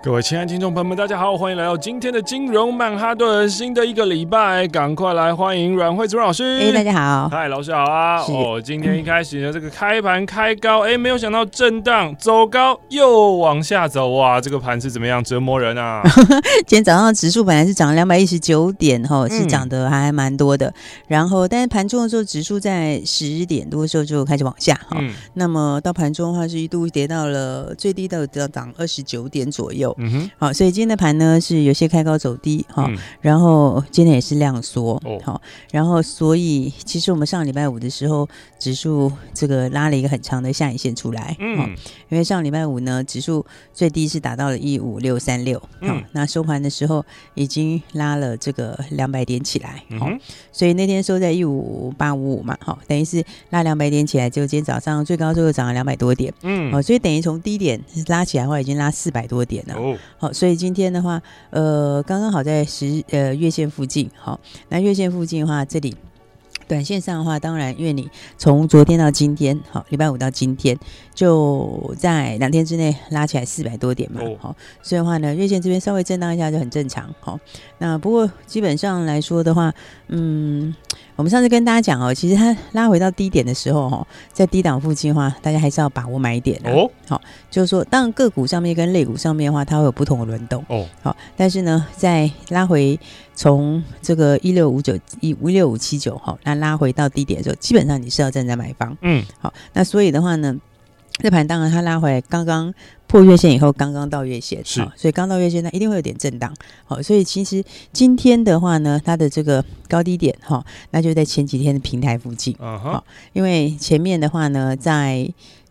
各位亲爱的听众朋友们，大家好，欢迎来到今天的金融曼哈顿。新的一个礼拜，赶快来欢迎阮慧珠老师。哎，大家好，嗨，老师好啊。哦，今天一开始呢，这个开盘开高，哎，没有想到震荡走高又往下走，哇，这个盘是怎么样折磨人啊？今天早上指数本来是涨了两百一十九点，哈，是涨得还蛮多的。嗯、然后，但是盘中的时候，指数在十点多的时候就开始往下，哈、嗯。那么到盘中的话，是一度跌到了最低的要涨二十九点左右。嗯哼，好，所以今天的盘呢是有些开高走低哈，嗯、然后今天也是量缩，好、哦，然后所以其实我们上礼拜五的时候，指数这个拉了一个很长的下影线出来，嗯，因为上礼拜五呢，指数最低是达到了一五六三六，嗯，那收盘的时候已经拉了这个两百点起来，好、嗯，所以那天收在一五八五五嘛，好，等于是拉两百点起来，就今天早上最高最后涨了两百多点，嗯，好，所以等于从低点拉起来的话，已经拉四百多点了。哦，好，所以今天的话，呃，刚刚好在十呃月线附近，好，那月线附近的话，这里短线上的话，当然，因为你从昨天到今天，好，礼拜五到今天，就在两天之内拉起来四百多点嘛，好，所以的话呢，月线这边稍微震荡一下就很正常，好，那不过基本上来说的话，嗯。我们上次跟大家讲哦，其实它拉回到低点的时候，哈，在低档附近的话，大家还是要把握买点哦。好，就是说，当然个股上面跟类股上面的话，它会有不同的轮动哦。好，但是呢，在拉回从这个一六五九一五六五七九哈，那拉回到低点的时候，基本上你是要站在买方。嗯，好，那所以的话呢，这盘当然它拉回来刚刚。破月线以后，刚刚到月线，是，所以刚到月线，它一定会有点震荡，好，所以其实今天的话呢，它的这个高低点，哈，那就在前几天的平台附近，好、uh，huh. 因为前面的话呢，在。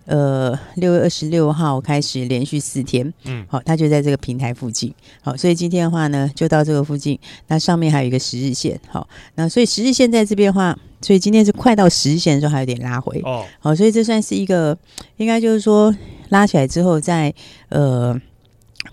呃，六月二十六号开始连续四天，嗯，好，它就在这个平台附近，好，所以今天的话呢，就到这个附近，那上面还有一个十日线，好，那所以十日线在这边的话，所以今天是快到十日线的时候还有点拉回，哦，好，所以这算是一个，应该就是说拉起来之后在呃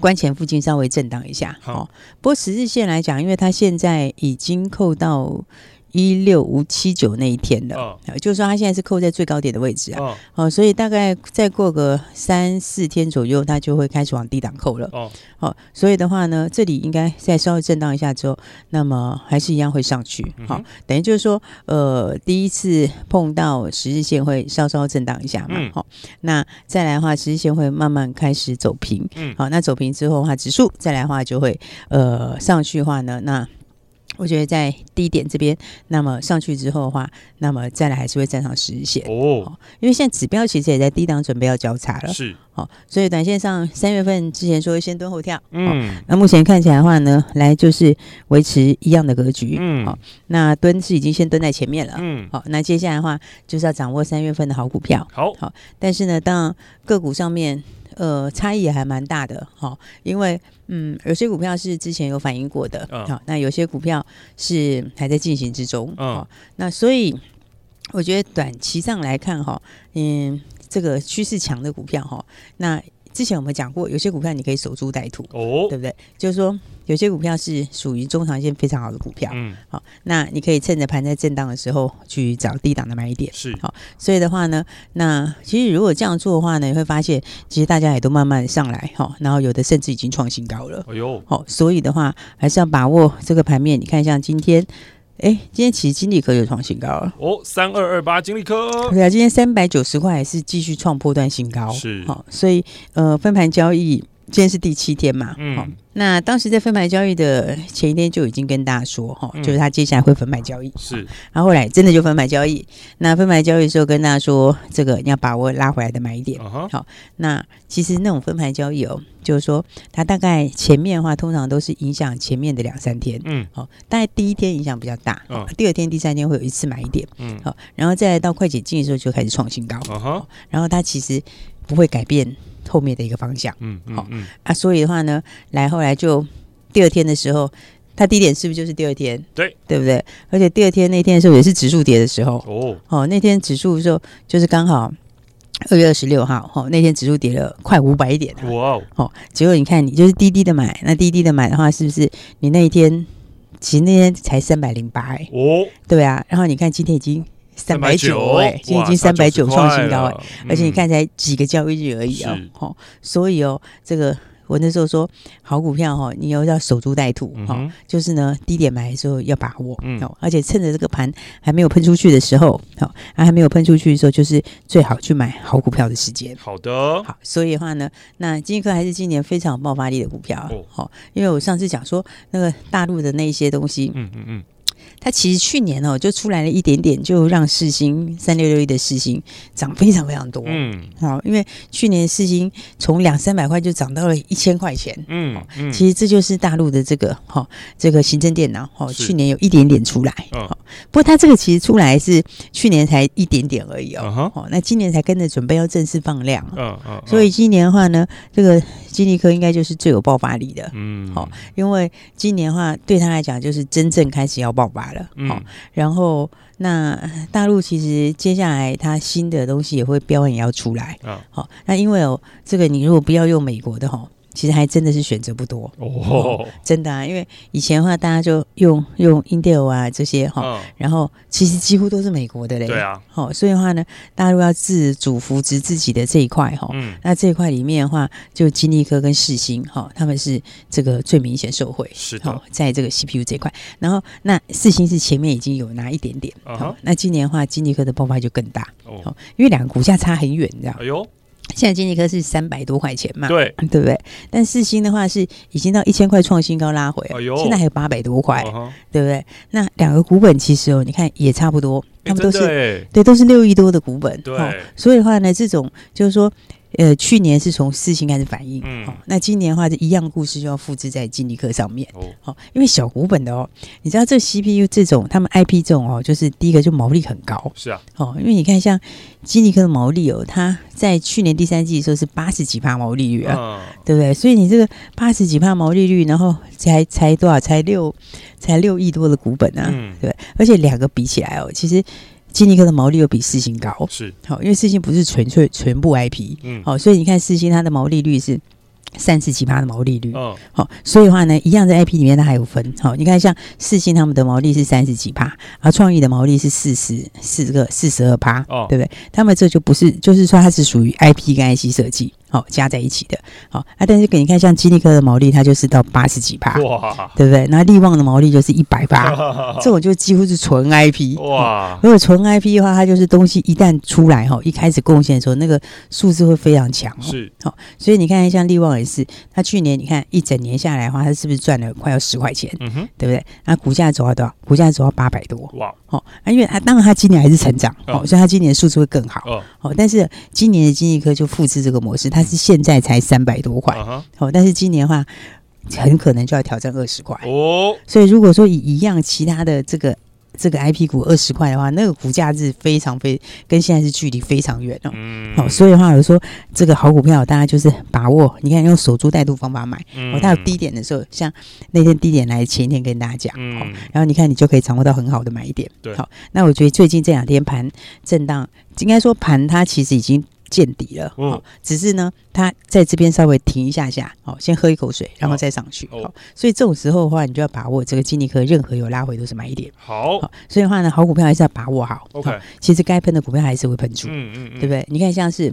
关前附近稍微震荡一下，好，不过十日线来讲，因为它现在已经扣到。一六五七九那一天的，哦、就是说它现在是扣在最高点的位置啊，哦，哦，所以大概再过个三四天左右，它就会开始往低档扣了，哦，哦，所以的话呢，这里应该再稍微震荡一下之后，那么还是一样会上去，好，嗯，等于就是说，呃，第一次碰到十日线会稍稍震荡一下嘛，好，嗯，那再来的话，十日线会慢慢开始走平，嗯，好，那走平之后的话，指数再来的话就会呃上去的话呢，那。我觉得在低点这边，那么上去之后的话，那么再来还是会站上十日线。哦。因为现在指标其实也在低档准备要交叉了，是。好，所以短线上三月份之前说先蹲后跳，嗯，那目前看起来的话呢，来就是维持一样的格局，嗯，好，那蹲是已经先蹲在前面了，嗯，好，那接下来的话就是要掌握三月份的好股票，好，好，但是呢，当然个股上面。呃，差异也还蛮大的哈，因为嗯，有些股票是之前有反映过的，好，那有些股票是还在进行之中，嗯，那所以我觉得短期上来看哈，嗯，这个趋势强的股票哈，那。之前我们讲过，有些股票你可以守株待兔，哦，对不对？就是说，有些股票是属于中长线非常好的股票，嗯，好，那你可以趁着盘在震荡的时候去找低档的买点，是。好。所以的话呢，那其实如果这样做的话呢，你会发现其实大家也都慢慢上来，哈，然后有的甚至已经创新高了，哎呦，好，所以的话还是要把握这个盘面。你看，像今天。哎，今天其实金利科又创新高了。哦，三二二八金利科，对啊，今天三百九十块还是继续创破段新高，是。好，所以呃，分盘交易今天是第七天嘛，嗯。好那当时在分牌交易的前一天就已经跟大家说哈，就是他接下来会分牌交易，是，然后后来真的就分牌交易。那分牌交易的时候跟大家说，这个你要把握拉回来的买点。好，那其实那种分牌交易哦，就是说它大概前面的话通常都是影响前面的两三天，嗯，好，大概第一天影响比较大，第二天、第三天会有一次买点，嗯，好，然后再来到快解禁的时候就开始创新高，然后它其实不会改变后面的一个方向。嗯嗯，好、嗯、啊，所以的话呢，来后来就第二天的时候，它低点是不是就是第二天？对，对不对？而且第二天那天的时候也是指数跌的时候。哦哦，那天指数的时候就是刚好二月二十六号，哦，那天指数跌了快五百点。哇哦，结果你看，你就是低低的买，那低低的买的话，是不是你那一天其实那天才三百零八？哎，哦，对啊，然后你看今天已经。三百九哎，今天已经三百九创新高哎，而且你看才几个交易日而已哦，哦，所以哦，这个我那时候说好股票哈，你又要守株待兔哈，就是呢低点买的时候要把握，哦，而且趁着这个盘还没有喷出去的时候，好，还没有喷出去的时候，就是最好去买好股票的时间。好的，好，所以的话呢，那金立科还是今年非常有爆发力的股票，好，因为我上次讲说那个大陆的那些东西，嗯嗯嗯。它其实去年哦就出来了一点点，就让世星三六六一的世星涨非常非常多。嗯，好，因为去年世星从两三百块就涨到了一千块钱。嗯嗯，其实这就是大陆的这个哈这个行政电脑哈，去年有一点点出来。哦，不过它这个其实出来是去年才一点点而已哦。哦，那今年才跟着准备要正式放量。嗯嗯，所以今年的话呢，这个金立科应该就是最有爆发力的。嗯，好，因为今年的话对他来讲就是真正开始要爆发。了，好，然后那大陆其实接下来它新的东西也会标也要出来，好，那因为哦，这个你如果不要用美国的哈。其实还真的是选择不多。哦，真的啊，因为以前的话大家就用用 Intel 啊这些哈，哦、然后其实几乎都是美国的嘞，对啊，好，所以的话呢，大陆要自主扶植自己的这一块哈，嗯，那这一块里面的话，就金立科跟世星哈，他们是这个最明显受惠，是的，在这个 CPU 这一块，然后那世星是前面已经有拿一点点，好、uh 那今年的话金立科的爆发就更大哦，因为两个股价差很远，你知道？哎呦。现在经济科是三百多块钱嘛？对，对不对？但四星的话是已经到一千块创新高拉回，现在还有八百多块，对不对？那两个股本其实哦，你看也差不多，他们都是对，都是六亿多的股本，对。所以的话呢，这种就是说。呃，去年是从四星开始反应，嗯，哦，那今年的话，这一样故事就要复制在金立科上面，哦，哦，因为小股本的哦，你知道这 CPU 这种，他们 IP 这种哦，就是第一个就毛利很高，是啊，哦，因为你看像金立科的毛利哦，它在去年第三季的时候是八十几趴毛利率啊，嗯，对不对？所以你这个八十几趴毛利率，然后才才多少？才六才六亿多的股本啊，嗯，对，而且两个比起来哦，其实。金立科的毛利又比四星高，是。好，因为四星不是纯粹全部 IP，嗯，好，所以你看四星它的毛利率是三十几趴的毛利率，哦，好，所以的话呢，一样在 IP 里面它还有分，好，你看像四星他们的毛利是三十几趴，而创意的毛利是四十四个四十二趴，哦，对不对？他们这就不是，就是说它是属于 IP 跟 IC 设计。好，加在一起的，好啊，但是给你看，像基利科的毛利，它就是到八十几趴，哇，对不对？那利旺的毛利就是一百八，这种就几乎是纯 IP，哇。如果纯 IP 的话，它就是东西一旦出来哈，一开始贡献的时候，那个数字会非常强，是好。所以你看，像利旺也是，它去年你看一整年下来的话，它是不是赚了快要十块钱？嗯哼，对不对？那股价走到多少？股价走到八百多，哇，好啊，因为它当然它今年还是成长，哦，所以它今年数字会更好，哦。但是今年的经济科就复制这个模式，它。是现在才三百多块，好、uh huh.，但是今年的话，很可能就要挑战二十块哦。所以如果说以一样其他的这个这个 IP 股二十块的话，那个股价是非常非跟现在是距离非常远哦。嗯，好，所以的话，我说这个好股票，大家就是把握，你看用守株待兔方法买，哦，它有低点的时候，像那天低点来前一天跟大家讲，好，然后你看你就可以掌握到很好的买点。对，好，那我觉得最近这两天盘震荡，应该说盘它其实已经。见底了，哦，只是呢，它在这边稍微停一下下，哦，先喝一口水，然后再上去，哦，所以这种时候的话，你就要把握这个金立科，任何有拉回都是买一点，好，所以的话呢，好股票还是要把握好，OK，其实该喷的股票还是会喷出，嗯嗯，对不对？你看像是。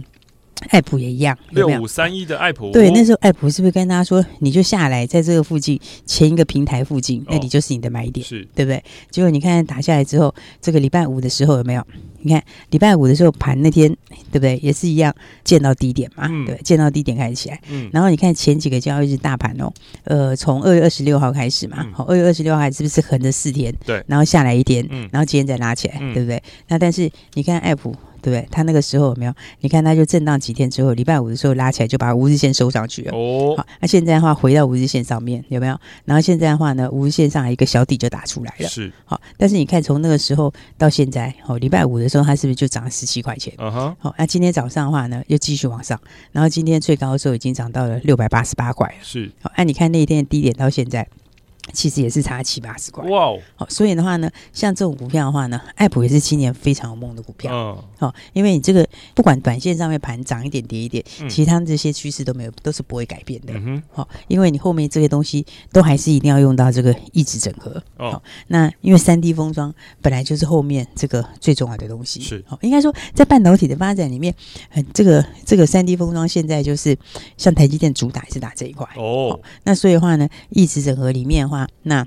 爱普也一样，六五三一的爱普，对，那时候爱普是不是跟大家说，你就下来，在这个附近前一个平台附近，那里就是你的买点，是。对不对？结果你看打下来之后，这个礼拜五的时候有没有？你看礼拜五的时候盘那天，对不对？也是一样见到低点嘛，对，见到低点开始起来，嗯，然后你看前几个交易日大盘哦，呃，从二月二十六号开始嘛，好，二月二十六号是不是横着四天？对，然后下来一天，嗯，然后今天再拉起来，对不对？那但是你看爱普。对不对？它那个时候有没有？你看它就震荡几天之后，礼拜五的时候拉起来就把五日线收上去了。哦，好，那现在的话回到五日线上面有没有？然后现在的话呢，五日线上一个小底就打出来了。是，好，但是你看从那个时候到现在，哦，礼拜五的时候它是不是就涨了十七块钱？嗯哼，好，那今天早上的话呢，又继续往上，然后今天最高的时候已经涨到了六百八十八块了。是，好，那你看那一天的低点到现在。其实也是差七八十块，哇哦！好，所以的话呢，像这种股票的话呢，爱普也是今年非常有梦的股票，嗯，好，因为你这个不管短线上面盘涨一点跌一点，嗯、其实他们这些趋势都没有，都是不会改变的，嗯哼，好，因为你后面这些东西都还是一定要用到这个异质整合，哦，那因为三 D 封装本来就是后面这个最重要的东西，是，好，应该说在半导体的发展里面，嗯，这个这个三 D 封装现在就是像台积电主打是打这一块，哦，那所以的话呢，异质整合里面的。话那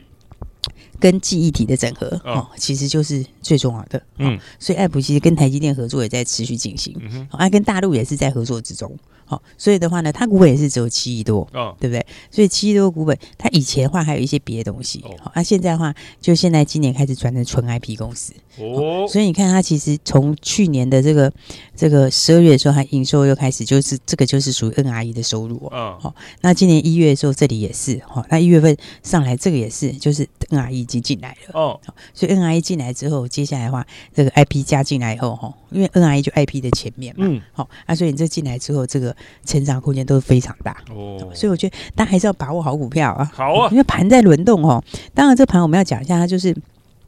跟记忆体的整合哦，哦，其实就是最重要的。嗯，所以爱普其实跟台积电合作也在持续进行，嗯哼，啊，跟大陆也是在合作之中。好，所以的话呢，它股本也是只有七亿多，哦，对不对？所以七亿多股本，它以前的话还有一些别的东西，好，那现在的话，就现在今年开始转成纯 IP 公司，哦，所以你看它其实从去年的这个这个十二月的时候，它营收又开始就是这个就是属于 NRE 的收入，哦，好，那今年一月的时候这里也是，好，那一月份上来这个也是就是 NRE 已经进来了，哦，所以 NRE 进来之后，接下来的话这个 IP 加进来以后，哈，因为 NIE 就 IP 的前面嘛，嗯，好，那所以你这进来之后，这个。成长空间都是非常大哦，所以我觉得大家还是要把握好股票啊。好啊，因为盘在轮动哦。当然，这盘我们要讲一下，它就是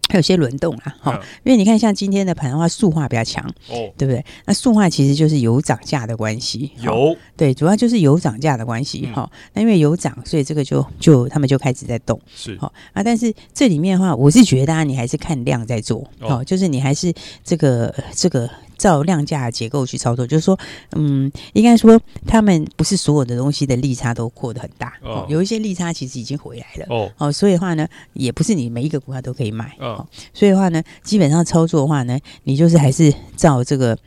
还有些轮动啦。哈，因为你看，像今天的盘的话，塑化比较强哦，对不对？那塑化其实就是油涨价的关系，油对，主要就是油涨价的关系哈。那因为油涨，所以这个就就他们就开始在动是好啊。但是这里面的话，我是觉得啊，你还是看量在做哦，就是你还是这个这个。照量价结构去操作，就是说，嗯，应该说他们不是所有的东西的利差都扩得很大，哦，有一些利差其实已经回来了，哦，哦，所以的话呢，也不是你每一个股票都可以买，哦，所以的话呢，基本上操作的话呢，你就是还是照这个。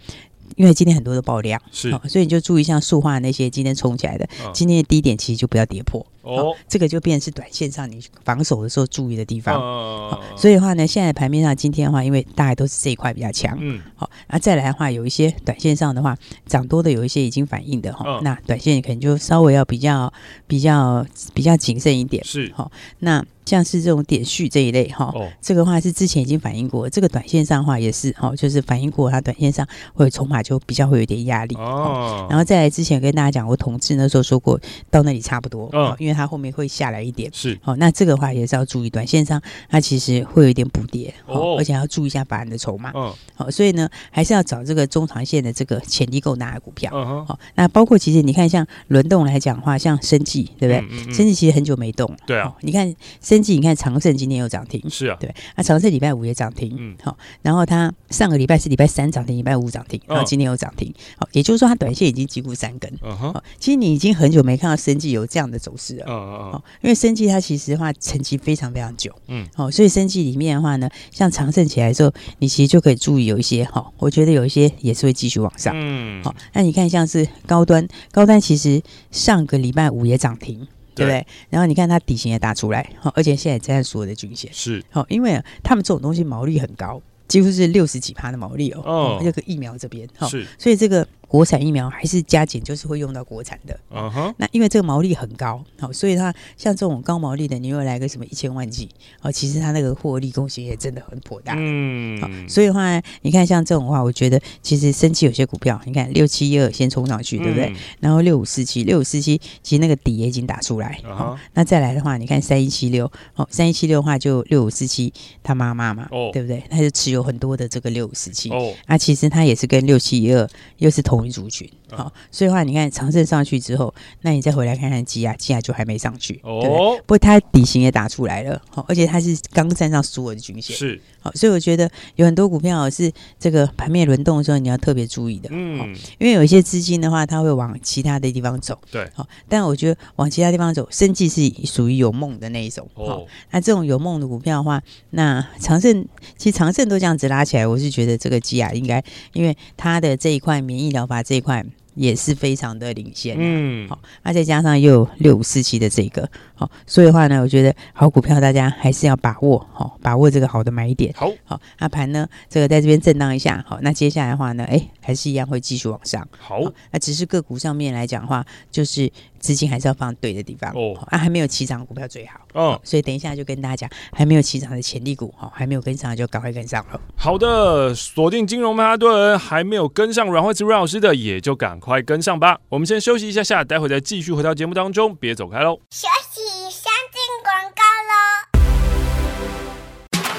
因为今天很多的爆量，是、哦，所以你就注意像塑化那些今天冲起来的，哦、今天的低点其实就不要跌破哦，哦。这个就变成是短线上你防守的时候注意的地方。哦，哦，所以的话呢，现在盘面上今天的话，因为大概都是这一块比较强，嗯，好、哦，那再来的话，有一些短线上的话涨多的，有一些已经反应的哈，那短线可能就稍微要比较比较比较谨慎一点，是，好、哦，那。像是这种点序这一类哈，哦、这个话是之前已经反映过，这个短线上的话也是哈，就是反映过它短线上会筹码就比较会有点压力哦。然后再来之前跟大家讲过，同志那时候说过到那里差不多，哦，因为它后面会下来一点。是。哦。那这个话也是要注意，短线上它其实会有一点补跌哦，而且要注意一下法人的筹码。哦。好，所以呢还是要找这个中长线的这个潜力够大的股票。嗯好，那包括其实你看像轮动来讲的话，像生技对不对？生技其实很久没动了，对啊。你看生技。你看长盛今天又涨停，是啊，对，那长盛礼拜五也涨停，嗯，好，然后它上个礼拜是礼拜三涨停，礼拜五涨停，然后今天又涨停，好，也就是说它短线已经几乎三根，嗯哼，其实你已经很久没看到生技有这样的走势了，嗯嗯嗯，因为生技它其实的话沉积非常非常久，嗯，哦，所以生技里面的话呢，像长盛起来之后，你其实就可以注意有一些哈，我觉得有一些也是会继续往上，嗯，好，那你看像是高端，高端其实上个礼拜五也涨停。对不对？然后你看它底型也打出来，好，而且现在也在所有的均线是好，因为他们这种东西毛利很高，几乎是六十几趴的毛利哦。哦，这个疫苗这边哈，是，所以这个。国产疫苗还是加减，就是会用到国产的。嗯哼、uh，huh. 那因为这个毛利很高，好，所以它像这种高毛利的，你又来个什么一千万剂，哦，其实它那个获利贡献也真的很颇大。嗯，好，所以的话，你看像这种的话，我觉得其实生气有些股票，你看六七一二先冲上去，对不对？嗯、然后六五四七，六五四七，其实那个底也已经打出来。好、uh，huh. 那再来的话，你看三一七六，哦，三一七六的话就六五四七他妈妈嘛，哦，对不对？他就持有很多的这个六五四七。哦，那其实他也是跟六七一二又是同。族群好，所以的话，你看长盛上去之后，那你再回来看看基亚，基亚就还没上去哦。对，不过它底型也打出来了，好，而且它是刚站上所有的均线，是。好，所以我觉得有很多股票是这个盘面轮动的时候，你要特别注意的，嗯，因为有一些资金的话，它会往其他的地方走，对，好，但我觉得往其他地方走，生技是属于有梦的那一种，哦，那这种有梦的股票的话，那长盛其实长盛都这样子拉起来，我是觉得这个基亚应该，因为它的这一块免疫疗法。这一块也是非常的领先，嗯，好，那再加上又有六五四七的这个，好，所以的话呢，我觉得好股票大家还是要把握，好，把握这个好的买点，好，好，那盘呢，这个在这边震荡一下，好，那接下来的话呢，哎，还是一样会继续往上，好，那只是个股上面来讲的话，就是资金还是要放对的地方，哦，啊，还没有起涨股票最好，哦，所以等一下就跟大家讲，还没有起涨的潜力股，哈，还没有跟上就赶快跟上了，好的，锁定金融曼哈顿，还没有跟上阮慧慈阮老师的，也就赶快跟上吧。我们先休息一下下，待会再继续回到节目当中，别走开喽。休息，先进广告喽。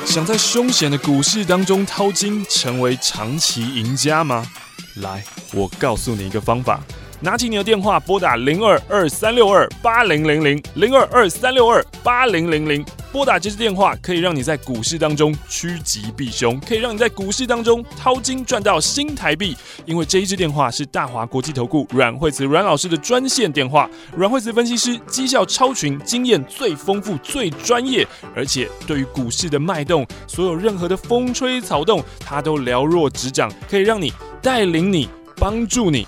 想在凶险的股市当中淘金，成为长期赢家吗？来，我告诉你一个方法。拿起你的电话，拨打零二二三六二八零零零零二二三六二八零零零。拨打这支电话，可以让你在股市当中趋吉避凶，可以让你在股市当中淘金赚到新台币。因为这一支电话是大华国际投顾阮惠慈阮老师的专线电话，阮惠慈分析师绩效超群，经验最丰富、最专业，而且对于股市的脉动，所有任何的风吹草动，他都了若指掌，可以让你带领你、帮助你。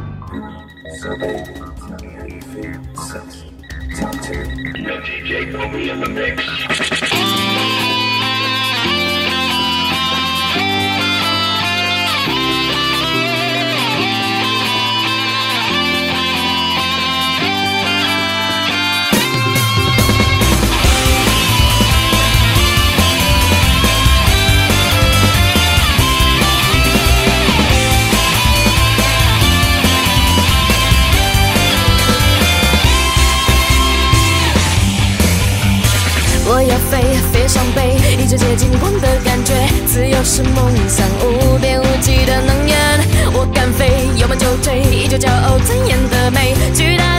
survey. Tell me how you feel. Sucks. Talk to me. No DJ, put me in the mix. 金光的感觉。自由是梦想，无边无际的能源。我敢飞，有梦就追，依旧骄傲尊严的美。巨大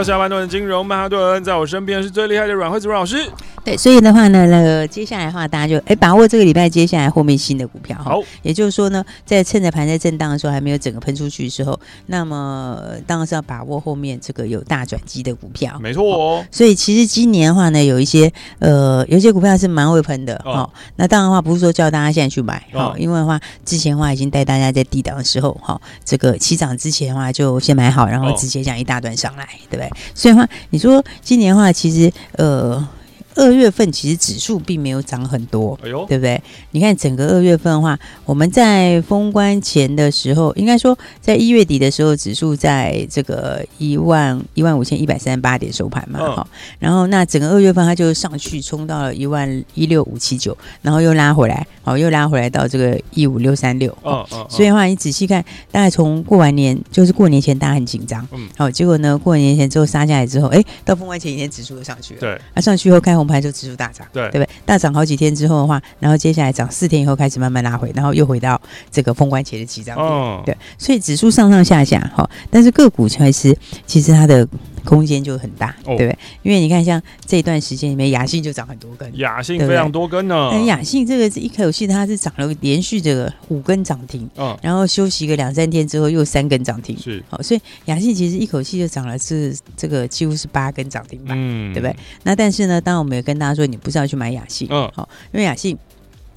到下半段的金融曼哈顿，在我身边是最厉害的阮惠子阮老师。对，所以的话呢，那个接下来的话，大家就哎把握这个礼拜接下来后面新的股票。好，也就是说呢，在趁着盘在震荡的时候，还没有整个喷出去的时候，那么当然是要把握后面这个有大转机的股票。没错哦。所以其实今年的话呢，有一些呃，有一些股票是蛮会喷的哦，哦。那当然的话，不是说叫大家现在去买，好、哦，因为的话之前的话已经带大家在低档的时候，哈、哦，这个起涨之前的话就先买好，然后直接这样一大段上来，哦、对不对？所以的话，你说今年的话，其实呃。二月份其实指数并没有涨很多，哎呦，对不对？你看整个二月份的话，我们在封关前的时候，应该说在一月底的时候，指数在这个一万一万五千一百三十八点收盘嘛，好、嗯，然后那整个二月份它就上去冲到了一万一六五七九，然后又拉回来，好，又拉回来到这个一五六三六，嗯嗯，所以的话你仔细看，大概从过完年就是过年前大家很紧张，嗯，好，结果呢过完年前之后杀下来之后，哎，到封关前一天指数又上去了，对，那上去以后开红盘就指数大涨，对，对不对？大涨好几天之后的话，然后接下来涨四天以后开始慢慢拉回，然后又回到这个封关前的起涨点，哦，对，所以指数上上下下哈，但是个股其实其实它的。空间就很大，哦、对不对？因为你看，像这一段时间里面，雅信就涨很多根，雅信非常多根呢。但雅信这个是一口气，它是涨了连续这个五根涨停，嗯，然后休息个两三天之后又三根涨停，是好，所以雅信其实一口气就涨了是这个几乎是八根涨停板，嗯，对不对？那但是呢，当然我们也跟大家说，你不是要去买雅信，嗯，好，因为雅信。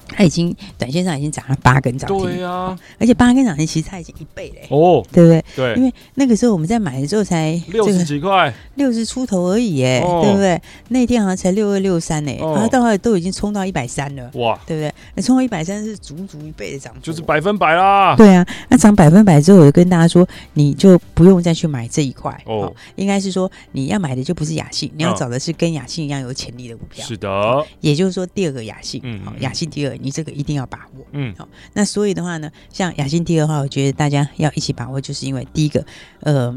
它已经短线上已经涨了八根涨停，对而且八根涨停其实它已经一倍嘞，哦，对不对？对，因为那个时候我们在买的时候才六十几块，六十出头而已，哎、哦，对不对？那天好像才六二六三，哎，然后到后来都已经冲到一百三了，哇，对不对？那冲到一百三是足足一倍的涨幅，就是百分百啦。对啊，那涨百分百之后，我就跟大家说，你就不用再去买这一块。哦，应该是说你要买的就不是雅信，你要找的是跟雅信一样有潜力的股票，是的，也就是说第二个雅信，嗯，雅信第二。你这个一定要把握，嗯，好，那所以的话呢，像亚信第二的话，我觉得大家要一起把握，就是因为第一个，呃。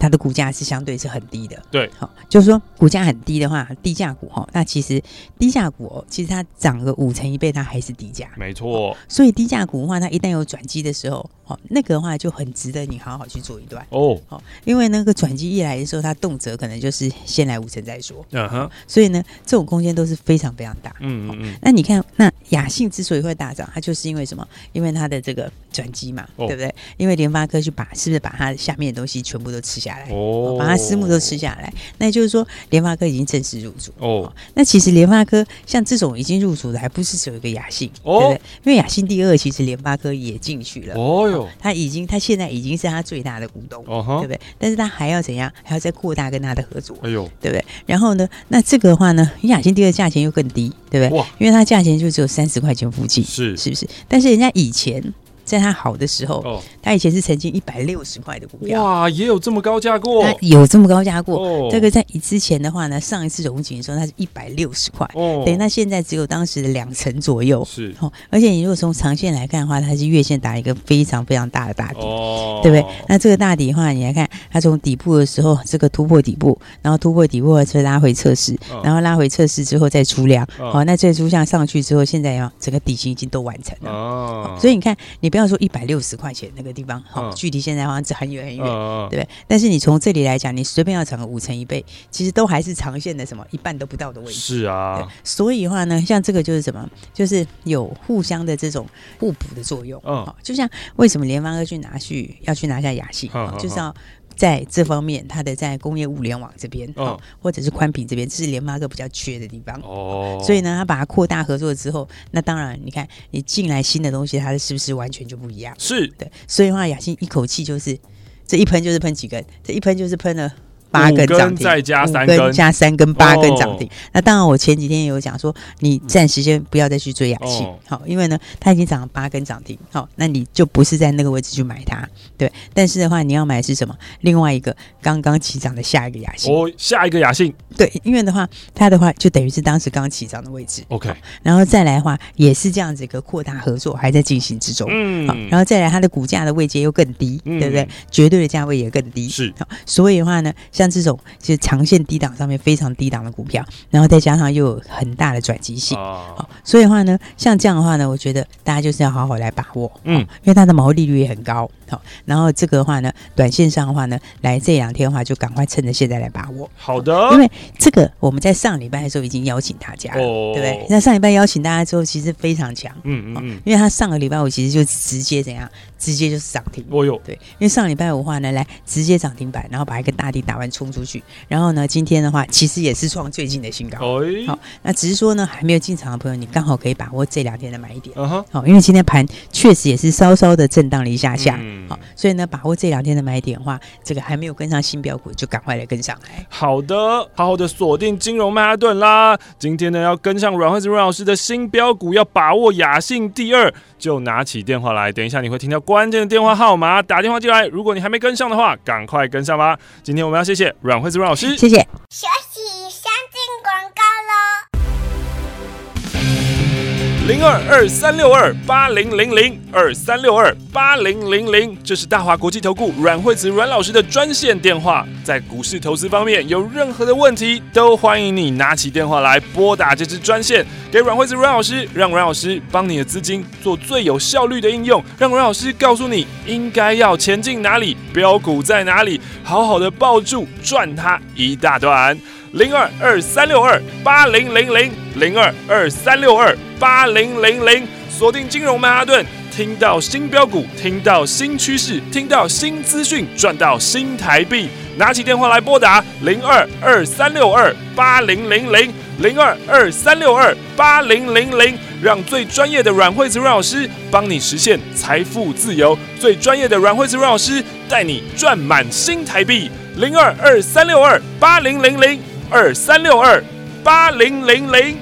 它的股价是相对是很低的，对，好，就是说股价很低的话，低价股哈，那其实低价股哦，其实它涨个五成一倍，它还是低价，没错。所以低价股的话，它一旦有转机的时候，哦，那个的话就很值得你好好去做一段哦，好，因为那个转机一来的时候，它动辄可能就是先来五成再说，嗯哼，所以呢，这种空间都是非常非常大，嗯嗯嗯。那你看，那雅信之所以会大涨，它就是因为什么？因为它的这个转机嘛，对不对？因为联发科去把是不是把它下面的东西全部都吃下。下来哦，把它私募都吃下来，那也就是说联发科已经正式入主哦。那其实联发科像这种已经入主的，还不是只有一个雅信哦，对不对？因为雅信第二，其实联发科也进去了哦哟，他已经他现在已经是他最大的股东哦，对不对？但是他还要怎样？还要再扩大跟他的合作，哎呦，对不对？然后呢，那这个的话呢，雅信第二价钱又更低，对不对？哇，因为它价钱就只有三十块钱附近，是是不是？但是人家以前。在它好的时候，哦，它以前是曾经一百六十块的股票，哇，也有这么高价过，它有这么高价过。哦，这个在之前的话呢，上一次融景的时候，它是一百六十块，哦，对，那现在只有当时的两成左右，是，哦，而且你如果从长线来看的话，它是月线打一个非常非常大的大底，哦，对不对？那这个大底的话，你来看，它从底部的时候，这个突破底部，然后突破底部的时候拉回测试，哦，然后拉回测试之后再出量，哦，哦，那这出量上去之后，现在要整个底型已经都完成了，哦，所以你看，你不要。要说一百六十块钱那个地方，好，距离现在好像是很远很远，对不对？但是你从这里来讲，你随便要涨个五成一倍，其实都还是长线的什么一半都不到的位置。是啊，所以的话呢，像这个就是什么，就是有互相的这种互补的作用。嗯，就像为什么联发科去拿去要去拿下雅信，就是要。在这方面，它的在工业物联网这边，哦，或者是宽频这边，这是联发科比较缺的地方哦。所以呢，他把它扩大合作之后，那当然，你看你进来新的东西，它是不是完全就不一样？是对。所以的话，雅欣一口气就是这一喷就是喷几根，这一喷就是喷了八根涨停，再加三根，加三根八根涨停。那当然，我前几天也有讲说，你暂时先不要再去追雅信，好，因为呢，它已经涨了八根涨停，好，那你就不是在那个位置去买它，对。但是的话，你要买的是什么？另外一个刚刚起涨的下一个雅信，哦，下一个雅信，对，因为的话，它的话就等于是当时刚起涨的位置，OK。然后再来的话，也是这样子一个扩大合作还在进行之中，嗯，好，然后再来它的股价的位阶又更低，对不对？绝对的价位也更低，是，好，所以的话呢，像这种就是长线低档上面非常低档的股票，然后再加上又有很大的转机性，好，所以的话呢，像这样的话呢，我觉得大家就是要好好来把握，嗯，因为它的毛利率也很高，好，然后这个的话呢，短线上的话呢，来这两天的话就赶快趁着现在来把握，好的，因为这个我们在上礼拜的时候已经邀请大家了，对不对？那上礼拜邀请大家之后，其实非常强，嗯嗯，因为他上个礼拜五其实就直接怎样，直接就是涨停，哦哟，对，因为上礼拜五的话呢，来直接涨停板，然后把一个大底打完冲出去，然后呢，今天的话其实也是创最近的新高。好，那只是说呢，还没有进场的朋友，你刚好可以把握这两天的买点。好，因为今天盘确实也是稍稍的震荡了一下下。嗯好，所以呢，把握这两天的买点的话，这个还没有跟上新标股，就赶快来跟上来。好的，好好的锁定金融曼哈顿啦。今天呢，要跟上阮慧子阮老师的新标股，要把握雅信第二，就拿起电话来。等一下你会听到关键的电话号码，打电话进来。如果你还没跟上的话，赶快跟上吧。今天我们要谢谢阮惠子阮老师，谢谢。休息，零二二三六二八零零零二三六二八零零零，这是大华国际投顾阮惠子阮老师的专线电话。在股市投资方面有任何的问题，都欢迎你拿起电话来拨打这支专线，给阮惠子阮老师，让阮老师帮你的资金做最有效率的应用，让阮老师告诉你应该要前进哪里，标股在哪里，好好的抱住赚它一大段。零二二三六二八零零零零二二三六二八零零零，锁定金融曼哈顿，听到新标股，听到新趋势，听到新资讯，赚到新台币。拿起电话来拨打零二二三六二八零零零零二二三六二八零零零，让最专业的阮惠子阮老师帮你实现财富自由，最专业的阮惠子阮老师带你赚满新台币。零二二三六二八零零零。二三六二八零零零，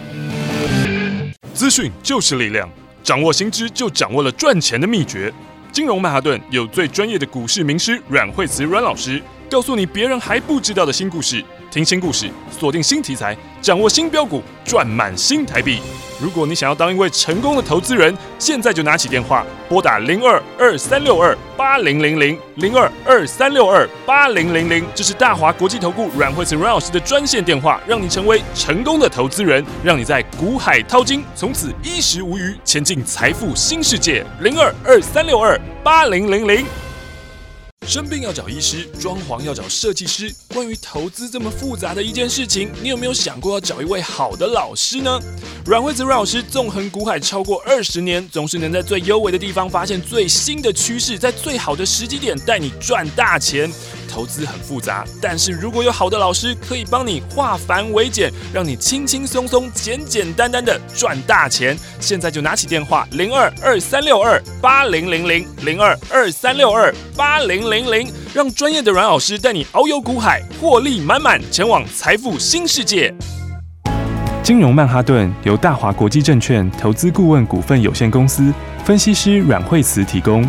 资讯就是力量，掌握新知就掌握了赚钱的秘诀。金融曼哈顿有最专业的股市名师阮惠慈阮老师，告诉你别人还不知道的新故事，听新故事，锁定新题材，掌握新标股，赚满新台币。如果你想要当一位成功的投资人，现在就拿起电话拨打零二二三六二八零零零零二二三六二八零零零，这是大华国际投顾阮惠慈阮老师的专线电话，让你成为成功的投资人，让你在股海淘金，从此衣食无虞，前进财富新世界。零二二三六二八零零零。生病要找医师，装潢要找设计师。关于投资这么复杂的一件事情，你有没有想过要找一位好的老师呢？阮惠子阮老师纵横股海超过二十年，总是能在最优微的地方发现最新的趋势，在最好的时机点带你赚大钱。投资很复杂，但是如果有好的老师可以帮你化繁为简，让你轻轻松松、简简单单的赚大钱。现在就拿起电话零二二三六二八零零零零二二三六二八零零零，让专业的阮老师带你遨游股海，获利满满，前往财富新世界。金融曼哈顿由大华国际证券投资顾问股份有限公司分析师阮惠慈提供。